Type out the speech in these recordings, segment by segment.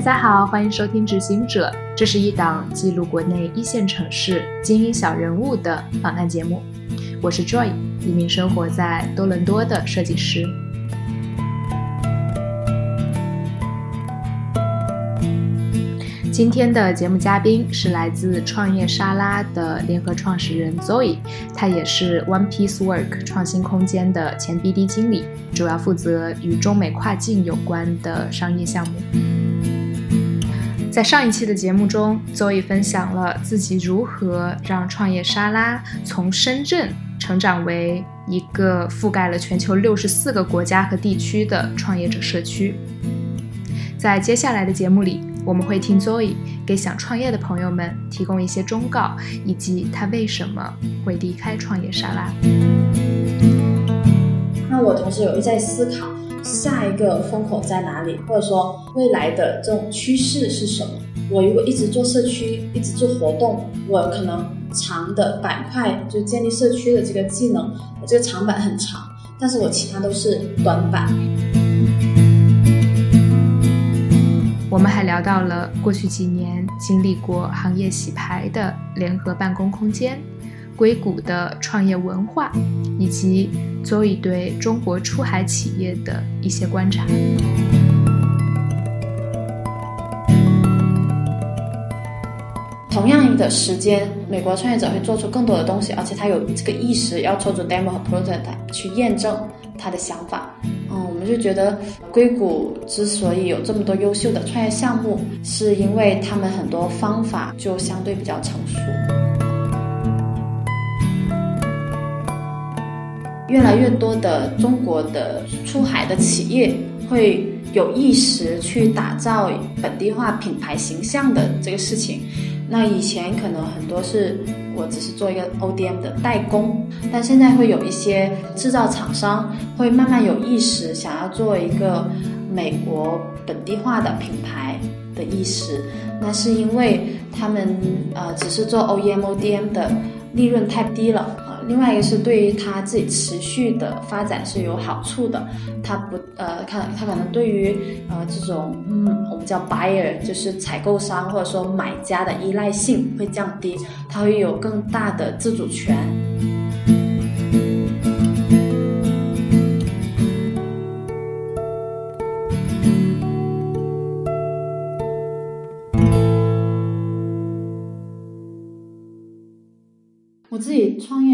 大家好，欢迎收听《执行者》，这是一档记录国内一线城市精英小人物的访谈节目。我是 Joy，一名生活在多伦多的设计师。今天的节目嘉宾是来自创业沙拉的联合创始人 Zoe，他也是 One Piece Work 创新空间的前 BD 经理，主要负责与中美跨境有关的商业项目。在上一期的节目中，Zoe 分享了自己如何让创业沙拉从深圳成长为一个覆盖了全球六十四个国家和地区的创业者社区。在接下来的节目里，我们会听 Zoe 给想创业的朋友们提供一些忠告，以及他为什么会离开创业沙拉。那我同时有在思考下一个风口在哪里，或者说未来的这种趋势是什么。我如果一直做社区，一直做活动，我可能长的板块就建立社区的这个技能，我这个长板很长，但是我其他都是短板。我们还聊到了过去几年经历过行业洗牌的联合办公空间、硅谷的创业文化，以及 Zoe 对中国出海企业的一些观察。同样的时间，美国创业者会做出更多的东西，而且他有这个意识要做出 demo 和 prototype 去验证他的想法。嗯，我们就觉得硅谷之所以有这么多优秀的创业项目，是因为他们很多方法就相对比较成熟。越来越多的中国的出海的企业会有意识去打造本地化品牌形象的这个事情。那以前可能很多是我只是做一个 ODM 的代工，但现在会有一些制造厂商会慢慢有意识，想要做一个美国本地化的品牌的意识。那是因为他们呃只是做 OEM、ODM 的利润太低了。另外一个是对于他自己持续的发展是有好处的，他不呃，他他可能对于呃这种嗯我们叫 buyer 就是采购商或者说买家的依赖性会降低，他会有更大的自主权。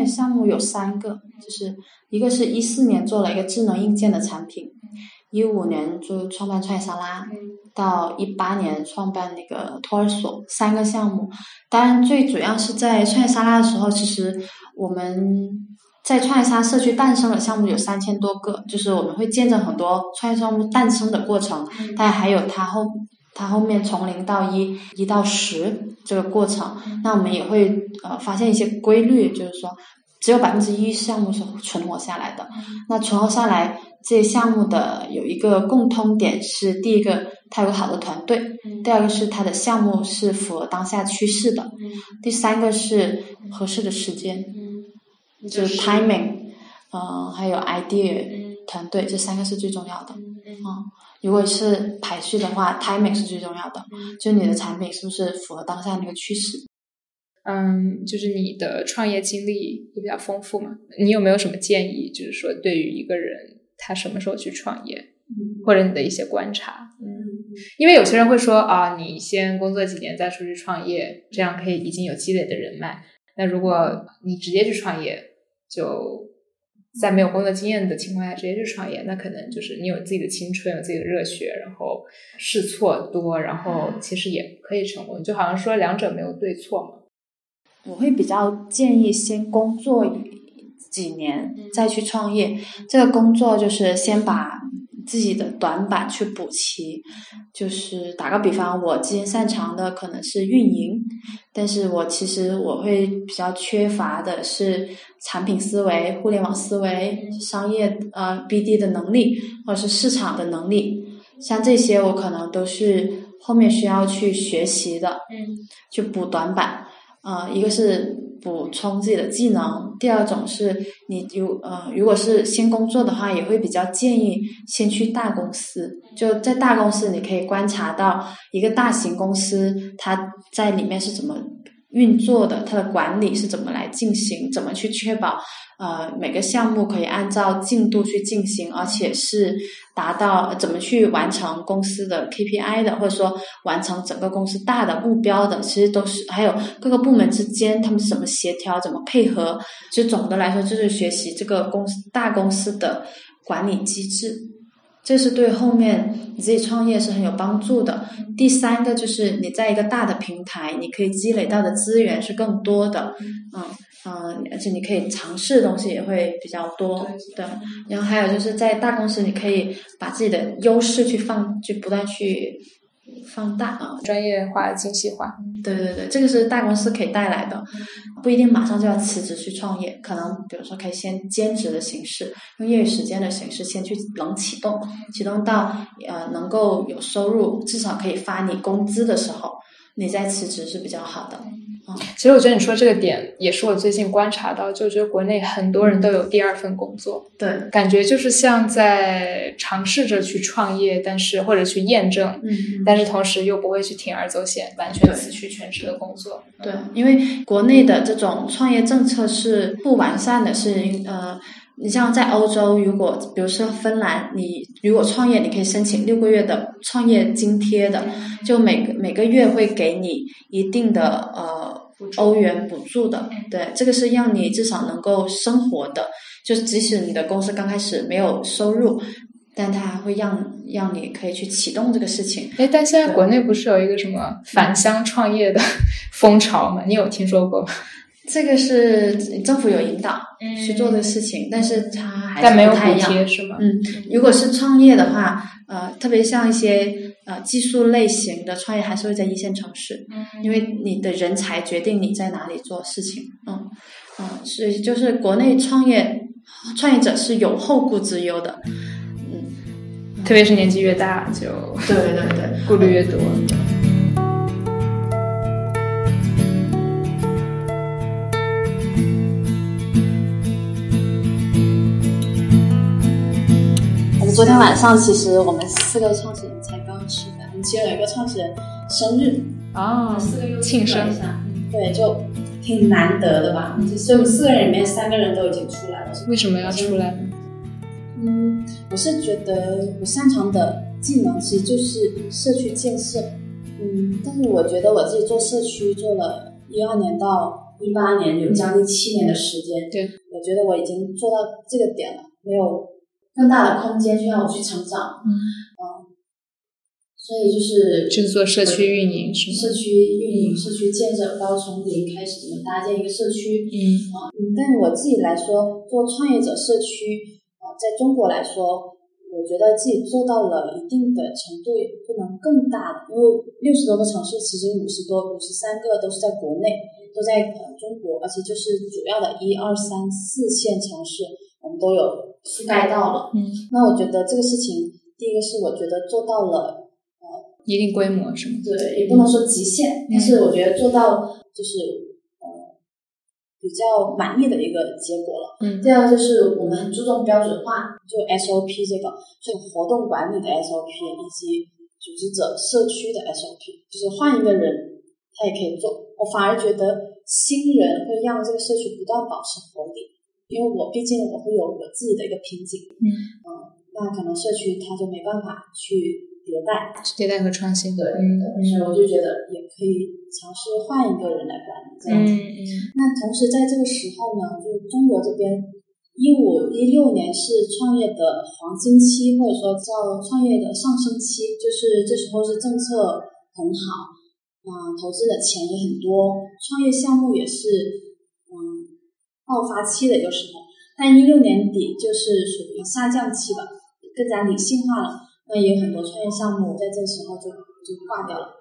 项目有三个，就是一个是一四年做了一个智能硬件的产品，一五年就创办创业沙拉，到一八年创办那个托儿所，三个项目。当然，最主要是在创业沙拉的时候，其实我们在创业沙社区诞生的项目有三千多个，就是我们会见证很多创业项目诞生的过程，但还有它后。它后面从零到一，一到十这个过程，那我们也会呃发现一些规律，就是说只有百分之一项目是存活下来的。那存活下来这些项目的有一个共通点是：第一个，它有好的团队；第二个是它的项目是符合当下趋势的；第三个是合适的时间，就是。timing，嗯，还有 idea。团队这三个是最重要的，嗯，如果是排序的话，timing 是最重要的，就你的产品是不是符合当下那个趋势？嗯，就是你的创业经历也比较丰富嘛，你有没有什么建议？就是说，对于一个人他什么时候去创业，或者你的一些观察？嗯，因为有些人会说啊，你先工作几年再出去创业，这样可以已经有积累的人脉。那如果你直接去创业，就在没有工作经验的情况下直接去创业，那可能就是你有自己的青春，有自己的热血，然后试错多，然后其实也可以成功。就好像说两者没有对错嘛。我会比较建议先工作几年再去创业。这个工作就是先把。自己的短板去补齐，就是打个比方，我之前擅长的可能是运营，但是我其实我会比较缺乏的是产品思维、互联网思维、商业呃 BD 的能力，或者是市场的能力，像这些我可能都是后面需要去学习的，嗯，去补短板，呃，一个是补充自己的技能，第二种是你如呃如果是新工作的话，也会比较建议先去大公司。就在大公司，你可以观察到一个大型公司它在里面是怎么运作的，它的管理是怎么来进行，怎么去确保。呃，每个项目可以按照进度去进行，而且是达到怎么去完成公司的 KPI 的，或者说完成整个公司大的目标的，其实都是还有各个部门之间他们怎么协调、怎么配合。其实总的来说，就是学习这个公司大公司的管理机制，这是对后面你自己创业是很有帮助的。第三个就是你在一个大的平台，你可以积累到的资源是更多的，嗯。嗯，而且你可以尝试的东西也会比较多，对。然后还有就是在大公司，你可以把自己的优势去放，去不断去放大啊，专业化、精细化。对对对，这个是大公司可以带来的，不一定马上就要辞职去创业，可能比如说可以先兼职的形式，用业余时间的形式先去冷启动，启动到呃能够有收入，至少可以发你工资的时候，你再辞职是比较好的。其实我觉得你说这个点也是我最近观察到，就觉得国内很多人都有第二份工作，对，感觉就是像在尝试着去创业，但是或者去验证，嗯，但是同时又不会去铤而走险，完全辞去全职的工作。对，因为国内的这种创业政策是不完善的，是呃。你像在欧洲，如果比如说芬兰，你如果创业，你可以申请六个月的创业津贴的，就每每个月会给你一定的呃欧元补助的，对，这个是让你至少能够生活的，就是即使你的公司刚开始没有收入，但它还会让让你可以去启动这个事情。哎，但现在国内不是有一个什么返乡创业的 风潮吗？你有听说过吗？这个是政府有引导去做的事情，但是它还是不太一样，是吗？嗯，如果是创业的话，呃，特别像一些呃技术类型的创业，还是会在一线城市，因为你的人才决定你在哪里做事情。嗯嗯，所以就是国内创业创业者是有后顾之忧的，嗯，特别是年纪越大，就对对对，顾虑越多。昨天晚上，其实我们四个创始人才刚刚吃饭，其中有一个创始人生日啊，庆生，对，就挺难得的吧。所以我们四个人里面，三个人都已经出来了。为什么要出来？嗯，我是觉得我擅长的技能其实就是社区建设。嗯，但是我觉得我自己做社区做了一二年到一八年，有将近七年的时间。对，我觉得我已经做到这个点了，没有。更大的空间去让我去成长，嗯，所以就是就是做社区运营是吗？社区运营、社区建设，包括从零开始怎么搭建一个社区，嗯，啊，嗯，但是我自己来说，做创业者社区，啊，在中国来说，我觉得自己做到了一定的程度，也不能更大的，因为六十多个城市，其实五十多、五十三个都是在国内，都在呃中国，而且就是主要的一二三四线城市。我们都有覆盖到了，嗯，那我觉得这个事情，第一个是我觉得做到了，呃，一定规模是吗？对，也不能说极限，但是我觉得做到就是呃比较满意的一个结果了。嗯，第二个就是我们很注重标准化，就 SOP 这个，这个活动管理的 SOP 以及组织者社区的 SOP，就是换一个人他也可以做。我反而觉得新人会让这个社区不断保持活力。因为我毕竟我会有我自己的一个瓶颈，嗯，嗯，那可能社区它就没办法去迭代，迭代和创新，对，嗯，所以我就觉得也可以尝试换一个人来管理这样子。嗯嗯。那同时在这个时候呢，就中国这边一五一六年是创业的黄金期，或者说叫创业的上升期，就是这时候是政策很好，啊，投资的钱也很多，创业项目也是。爆发期的一个时候，但一六年底就是属于下降期吧，更加理性化了。那也有很多创业项目在这时候就就挂掉了。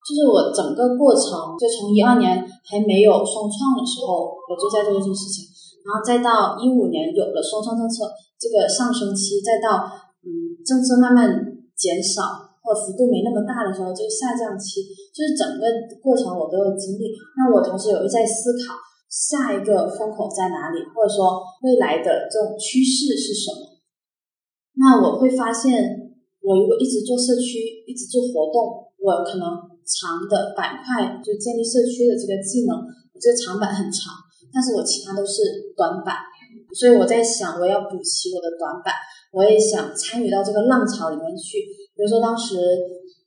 就是我整个过程，就从一二年还没有双创的时候，我就在做这个事情，然后再到一五年有了双创政策这个上升期，再到嗯政策慢慢减少或幅度没那么大的时候，这个下降期，就是整个过程我都有经历。那我同时有在思考。下一个风口在哪里，或者说未来的这种趋势是什么。那我会发现，我如果一直做社区，一直做活动，我可能长的板块就建立社区的这个技能，我这个长板很长，但是我其他都是短板，所以我在想，我要补齐我的短板，我也想参与到这个浪潮里面去。比如说当时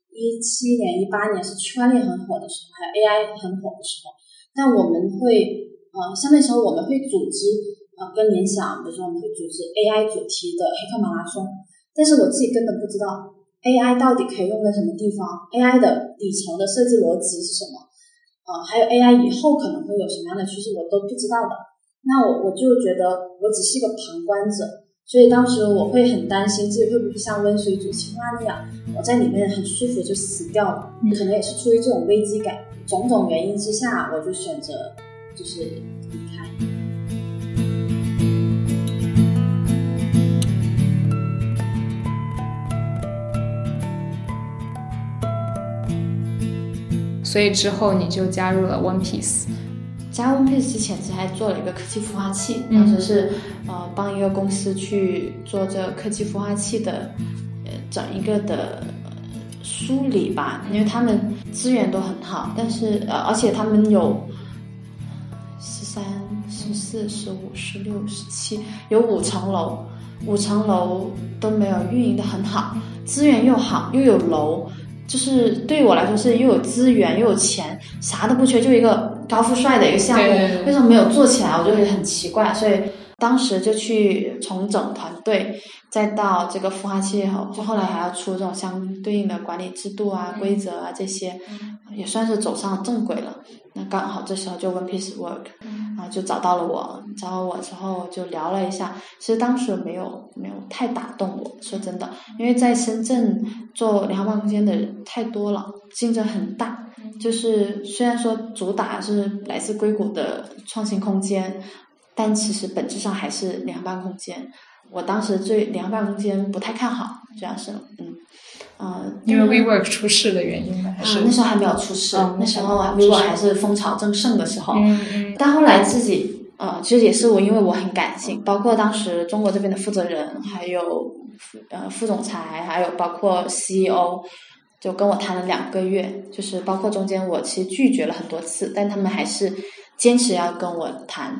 一七年、一八年是区块链很火的时候，还有 AI 很火的时候，但我们会，呃，像那时候我们会组织。啊，跟联想，比如说我们会组织 AI 主题的黑客马拉松，但是我自己根本不知道 AI 到底可以用在什么地方，AI 的底层的设计逻辑是什么，啊，还有 AI 以后可能会有什么样的趋势，我都不知道的。那我我就觉得我只是一个旁观者，所以当时我会很担心自己会不会像温水煮青蛙那样，我在里面很舒服就死掉了，可能也是出于这种危机感，种种原因之下，我就选择就是离开。所以之后你就加入了 One Piece。加 One Piece 之前，其实还做了一个科技孵化器，当时是呃帮一个公司去做这科技孵化器的呃整一个的梳理吧，因为他们资源都很好，但是呃而且他们有四、十五、十六、十七，有五层楼，五层楼都没有运营的很好，资源又好又有楼。就是对于我来说是又有资源又有钱，啥都不缺，就一个高富帅的一个项目，为什么没有做起来？我就很奇怪，所以当时就去重整团队，再到这个孵化器后，就后来还要出这种相对应的管理制度啊、规则啊这些，也算是走上正轨了。那刚好这时候就 One Piece Work，然后就找到了我，找到我之后就聊了一下。其实当时没有没有太打动我，说真的，因为在深圳做联合办空间的人太多了，竞争很大。就是虽然说主打是来自硅谷的创新空间，但其实本质上还是凉拌空间。我当时对凉拌空间不太看好，主要是嗯。嗯，因为 WeWork 出事的原因吗？还是那时候还没有出事，那时候 WeWork 还是风潮正盛的时候。但后来自己，呃，其实也是我，因为我很感性，包括当时中国这边的负责人，还有呃副总裁，还有包括 CEO，就跟我谈了两个月，就是包括中间我其实拒绝了很多次，但他们还是坚持要跟我谈，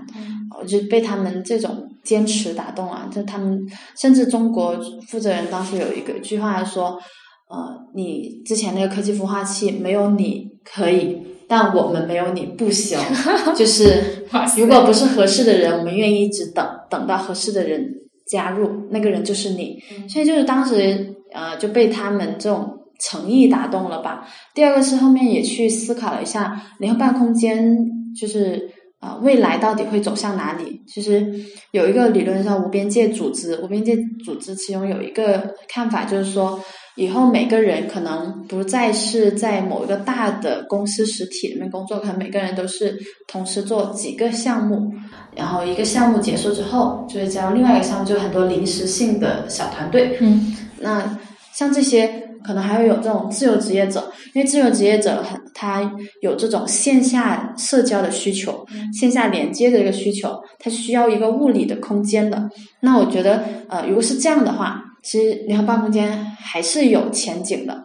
我就被他们这种坚持打动了。就他们甚至中国负责人当时有一个句话说。呃，你之前那个科技孵化器没有你可以，但我们没有你不行。就是 如果不是合适的人，我们愿意一直等，等到合适的人加入，那个人就是你。所以就是当时呃就被他们这种诚意打动了吧。第二个是后面也去思考了一下联合办空间，就是呃未来到底会走向哪里？其实有一个理论上无边界组织，无边界组织其中有一个看法就是说。以后每个人可能不再是在某一个大的公司实体里面工作，可能每个人都是同时做几个项目，然后一个项目结束之后，就会加入另外一个项目，就很多临时性的小团队。嗯，那像这些可能还会有这种自由职业者，因为自由职业者很他有这种线下社交的需求，线下连接的一个需求，他需要一个物理的空间的。那我觉得，呃，如果是这样的话。其实联合办空间还是有前景的。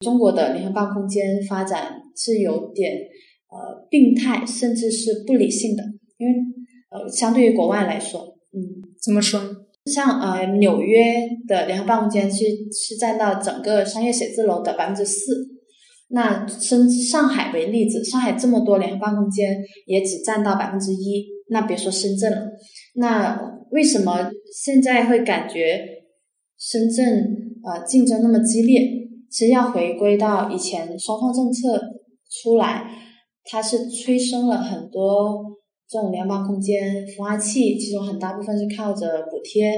中国的联合办空间发展是有点呃病态，甚至是不理性的。因为呃，相对于国外来说，嗯，怎么说？像呃纽约的联合办公间是是占到整个商业写字楼的百分之四。那深上海为例子，上海这么多联合办公间也只占到百分之一。那别说深圳了。那为什么现在会感觉？深圳呃竞争那么激烈，其实要回归到以前双方政策出来，它是催生了很多这种联邦空间孵化器，其中很大部分是靠着补贴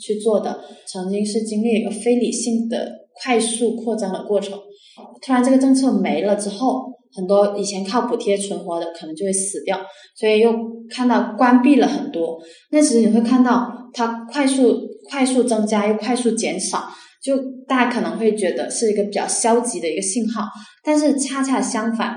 去做的，曾经是经历一个非理性的快速扩张的过程。突然这个政策没了之后，很多以前靠补贴存活的可能就会死掉，所以又看到关闭了很多。那其实你会看到它快速。快速增加又快速减少，就大家可能会觉得是一个比较消极的一个信号，但是恰恰相反，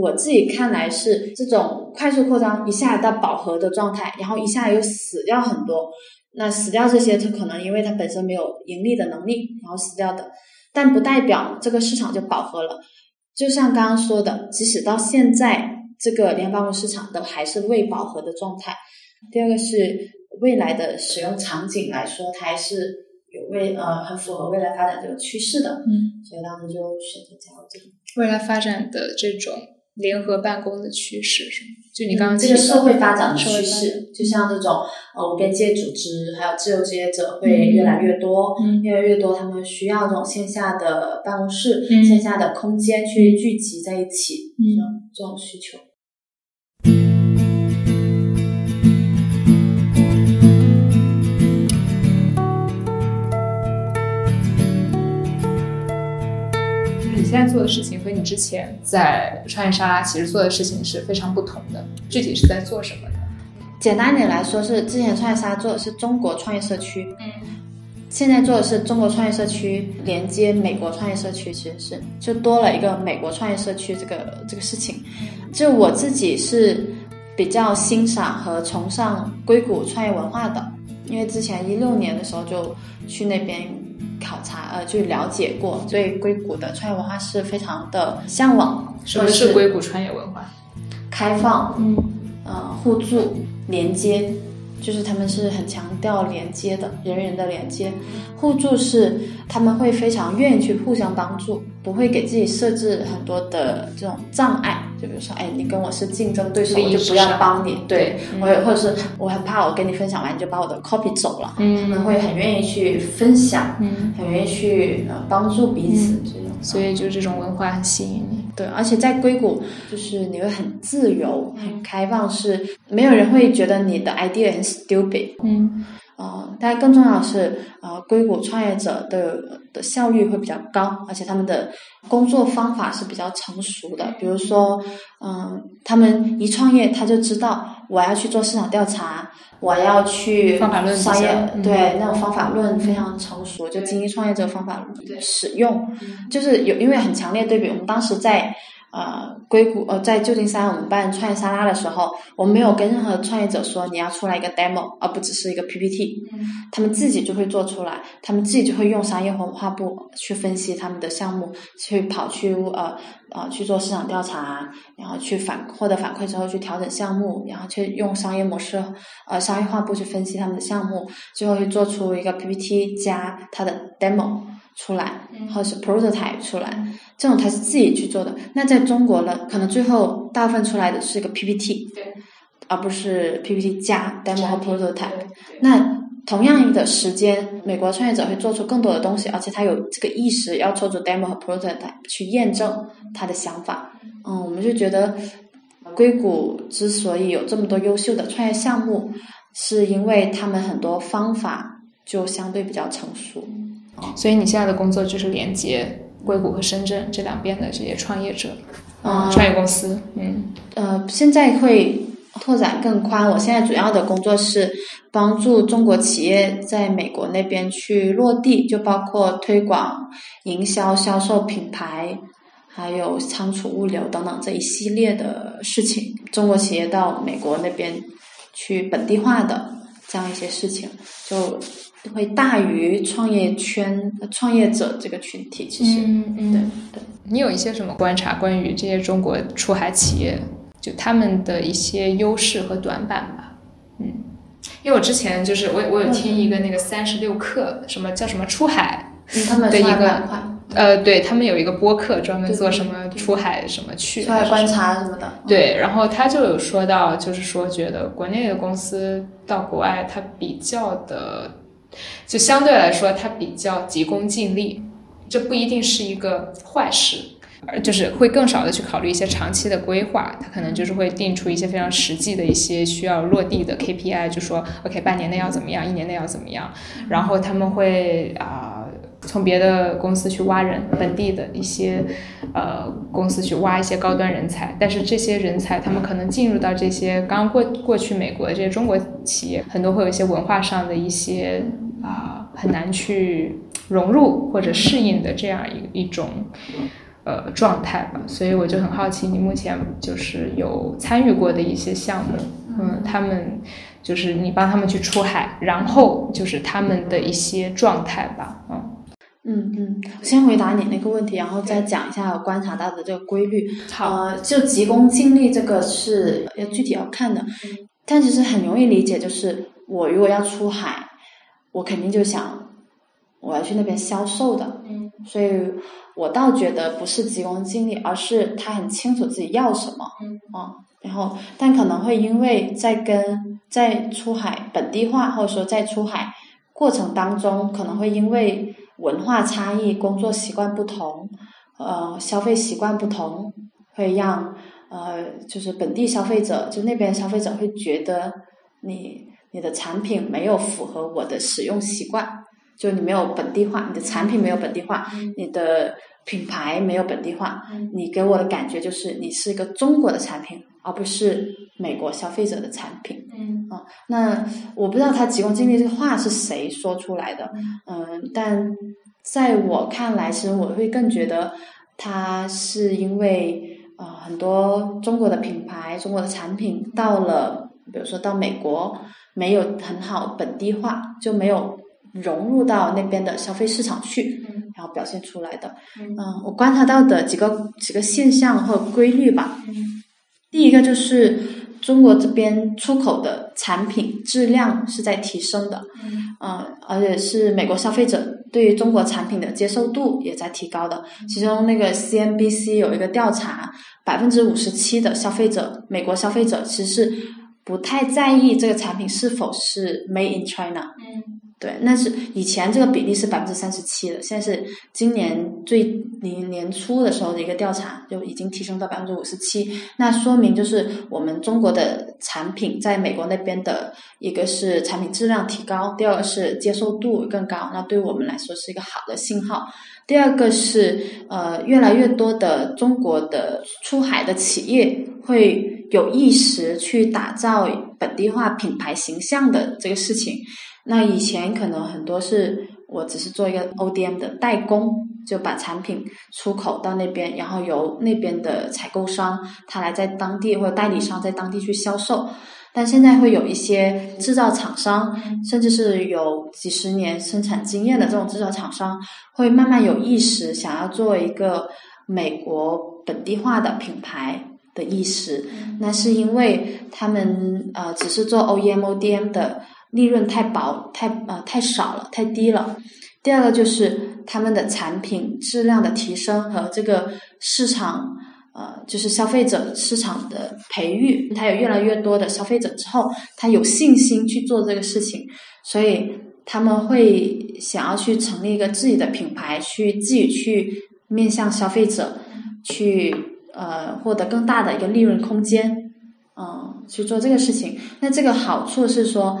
我自己看来是这种快速扩张，一下到饱和的状态，然后一下又死掉很多。那死掉这些，它可能因为它本身没有盈利的能力，然后死掉的，但不代表这个市场就饱和了。就像刚刚说的，即使到现在，这个联邦市场都还是未饱和的状态。第二个是未来的使用场景来说，它还是有未呃很符合未来发展这个趋势的。嗯，所以当时就选择加入这个未来发展的这种联合办公的趋势是吗？就你刚刚这个社会发展的趋势，就像这种呃无边界组织，还有自由职业者会越来越多，嗯越来越多，他们需要这种线下的办公室、嗯线下的空间去聚集在一起，嗯这种这种需求。在做的事情和你之前在创业沙拉其实做的事情是非常不同的。具体是在做什么呢？简单一点来说，是之前创业沙做的是中国创业社区，嗯现在做的是中国创业社区连接美国创业社区，其实是就多了一个美国创业社区这个这个事情。就我自己是比较欣赏和崇尚硅谷创业文化的，因为之前一六年的时候就去那边考察，呃，去了解过，对硅谷的创业文化是非常的向往。什么是硅谷创业文化？开放，嗯呃，互助、连接，就是他们是很强调连接的，人与人的连接。互助是他们会非常愿意去互相帮助，不会给自己设置很多的这种障碍。就比如说，哎，你跟我是竞争对手，我就不要帮你。对，嗯我也或者是我很怕我跟你分享完你就把我的 copy 走了。他们嗯会很愿意去分享，嗯，很愿意去呃帮助彼此这种。所以就这种文化很吸引你。对，而且在硅谷，就是你会很自由、很开放，是没有人会觉得你的 idea 很 stupid。嗯呃，但更重要的是，呃，硅谷创业者的的效率会比较高，而且他们的工作方法是比较成熟的。比如说，嗯、他们一创业，他就知道我要去做市场调查，我要去方法论商业，嗯。对那种方法论非常成熟，就精英创业这个方法使用，就是有因为很强烈对比。我们当时在呃硅谷呃在旧金山我们办创业沙拉的时候，我们没有跟任何创业者说你要出来一个 demo，而不只是一个 PPT，他们自己就会做出来，他们自己就会用商业文化部去分析他们的项目，去跑去呃呃去做市场调查，然后去反获得反馈之后去调整项目，然后去用商业模式呃商业化部去分析他们的项目，最后会做出一个 PPT 加它的 demo 出来，或者是 prototype 出来，这种他是自己去做的。那在中国呢，可能最后大部分出来的是一个 PPT，对，而不是 PPT 加 demo 和 prototype。那同样的时间，美国创业者会做出更多的东西，而且他有这个意识要做出 demo 和 prototype 去验证他的想法。嗯，我们就觉得硅谷之所以有这么多优秀的创业项目，是因为他们很多方法就相对比较成熟。所以你现在的工作就是连接硅谷和深圳这两边的这些创业者，嗯创业公司，嗯呃，现在会拓展更宽。我现在主要的工作是帮助中国企业在美国那边去落地，就包括推广、营销、销售品牌，还有仓储、物流等等这一系列的事情。中国企业到美国那边去本地化的这样一些事情，就会大于创业圈、创业者这个群体。其实，嗯嗯对对。你有一些什么观察关于这些中国出海企业，就他们的一些优势和短板吧？嗯，因为我之前就是我我有听一个那个三十六氪，什么叫什么出海，嗯，他们的一个板块。呃，对他们有一个播客专门做什么出海什么去出海观察什么的。对，然后他就有说到，就是说觉得国内的公司到国外，它比较的，就相对来说，它比较急功近利，这不一定是一个坏事，而就是会更少的去考虑一些长期的规划，它可能就是会定出一些非常实际的一些需要落地的 KPI，就说 OK 半年内要怎么样，一年内要怎么样，然后他们会啊。从别的公司去挖人，本地的一些呃公司去挖一些高端人才，但是这些人才他们可能进入到这些刚过过去美国的这些中国企业，很多会有一些文化上的一些啊、很难去融入或者适应的这样一一种呃状态吧。所以我就很好奇，你目前就是有参与过的一些项目，嗯，他们就是你帮他们去出海，然后就是他们的一些状态吧，嗯。嗯嗯，先回答你那个问题，然后再讲一下我观察到的这个规律。好，就急功近利这个是要具体要看的，但其实很容易理解，就是我如果要出海，我肯定就想我要去那边销售的。嗯，所以我倒觉得不是急功近利，而是他很清楚自己要什么。嗯啊，然后但可能会因为在跟在出海本地化，或者说在出海过程当中，可能会因为。文化差异、工作习惯不同，呃，消费习惯不同，会让呃，就是本地消费者，就那边消费者会觉得你你的产品没有符合我的使用习惯，就你没有本地化，你的产品没有本地化，你的品牌没有本地化，你给我的感觉就是你是一个中国的产品，而不是美国消费者的产品。嗯，啊，那我不知道他急功近利这个话是谁说出来的，嗯，但在我看来，其实我会更觉得他是因为啊，很多中国的品牌、中国的产品到了，比如说到美国，没有很好本地化，就没有融入到那边的消费市场去，然后表现出来的。嗯，我观察到的几个几个现象或规律吧。第一个就是。中国这边出口的产品质量是在提升的，嗯，而且是美国消费者对于中国产品的接受度也在提高的。其中那个 CNBC 有一个调查，百分之五十七的消费者，美国消费者其实是不太在意这个产品是否是 Made in China。嗯。对，那是以前这个比例是百分之三十七的，现在是今年最年年初的时候的一个调查，就已经提升到百分之五十七。那说明就是我们中国的产品在美国那边的一个是产品质量提高，第二个是接受度更高，那对我们来说是一个好的信号。第二个是呃，越来越多的中国的出海的企业会有意识去打造本地化品牌形象的这个事情。那以前可能很多是我只是做一个 ODM 的代工，就把产品出口到那边，然后由那边的采购商他来在当地或者代理商在当地去销售。但现在会有一些制造厂商，甚至是有几十年生产经验的这种制造厂商，会慢慢有意识想要做一个美国本地化的品牌的意识。那是因为他们呃只是做 OEM、ODM 的。利润太薄，太呃太少了，太低了。第二个就是他们的产品质量的提升和这个市场呃，就是消费者市场的培育，他有越来越多的消费者之后，他有信心去做这个事情，所以他们会想要去成立一个自己的品牌，去自己去面向消费者，去呃获得更大的一个利润空间，嗯，去做这个事情。那这个好处是说。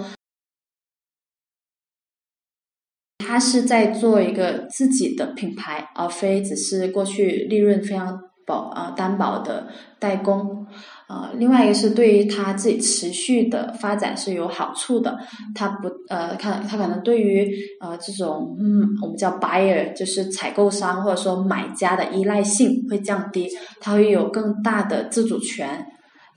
他是在做一个自己的品牌，而非只是过去利润非常薄啊单薄的代工。呃，另外一个是对于他自己持续的发展是有好处的。他不呃，看他可能对于呃这种嗯我们叫 buyer 就是采购商或者说买家的依赖性会降低，他会有更大的自主权。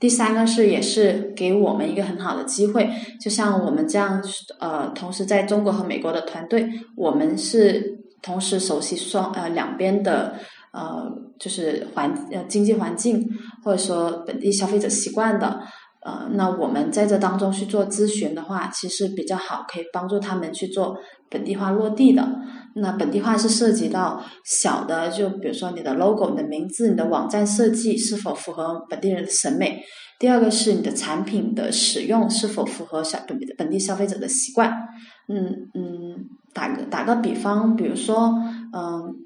第三个是，也是给我们一个很好的机会，就像我们这样，呃，同时在中国和美国的团队，我们是同时熟悉双呃两边的呃，就是环呃经济环境或者说本地消费者习惯的。呃，那我们在这当中去做咨询的话，其实比较好，可以帮助他们去做本地化落地的。那本地化是涉及到小的，就比如说你的 logo、你的名字、你的网站设计是否符合本地人的审美。第二个是你的产品的使用是否符合小本本地消费者的习惯。嗯嗯，打个打个比方，比如说，嗯。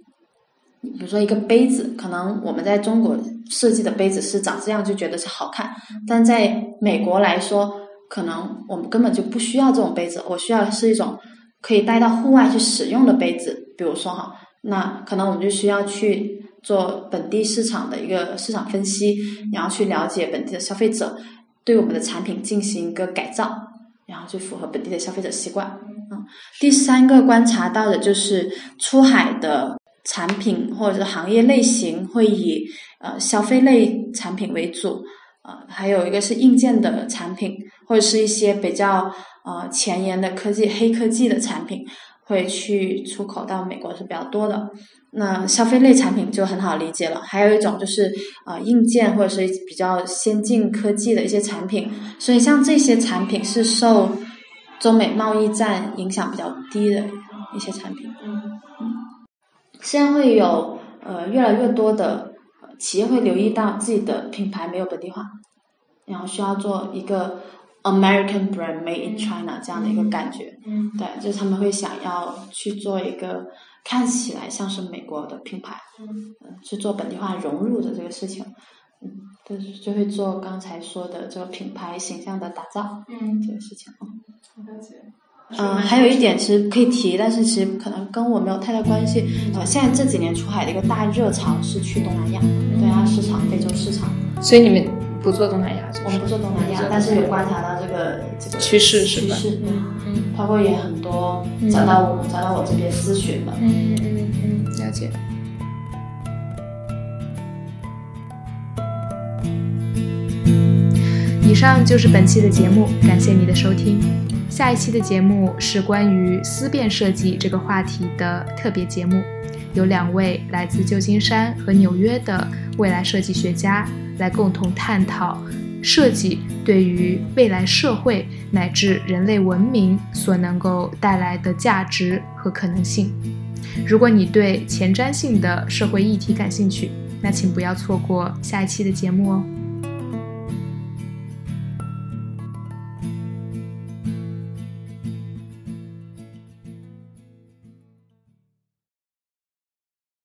比如说一个杯子，可能我们在中国设计的杯子是长这样，就觉得是好看。但在美国来说，可能我们根本就不需要这种杯子。我需要是一种可以带到户外去使用的杯子。比如说哈，那可能我们就需要去做本地市场的一个市场分析，然后去了解本地的消费者，对我们的产品进行一个改造，然后就符合本地的消费者习惯。嗯，第三个观察到的就是出海的。产品或者是行业类型会以呃消费类产品为主，呃，还有一个是硬件的产品，或者是一些比较呃前沿的科技、黑科技的产品，会去出口到美国是比较多的。那消费类产品就很好理解了，还有一种就是呃硬件或者是比较先进科技的一些产品，所以像这些产品是受中美贸易战影响比较低的一些产品。嗯，现在会有呃越来越多的企业会留意到自己的品牌没有本地化，然后需要做一个 American brand made in China 这样的一个感觉。嗯，对，就是他们会想要去做一个。看起来像是美国的品牌，嗯，去做本地化融入的这个事情，嗯，就是就会做刚才说的这个品牌形象的打造，嗯，这个事情，嗯，了解。嗯，还有一点其实可以提，但是其实可能跟我没有太大关系。呃，现在这几年出海的一个大热潮是去东南亚，东南亚市场、非洲市场。所以你们不做东南亚？我们不做东南亚，但是有观察到这个这个趋势是吧？趋势，嗯嗯，包括也很多找到我找到我这边咨询的，嗯嗯嗯，了解。以上就是本期的节目，感谢你的收听。下一期的节目是关于思辨设计这个话题的特别节目，有两位来自旧金山和纽约的未来设计学家来共同探讨设计对于未来社会乃至人类文明所能够带来的价值和可能性。如果你对前瞻性的社会议题感兴趣，那请不要错过下一期的节目哦。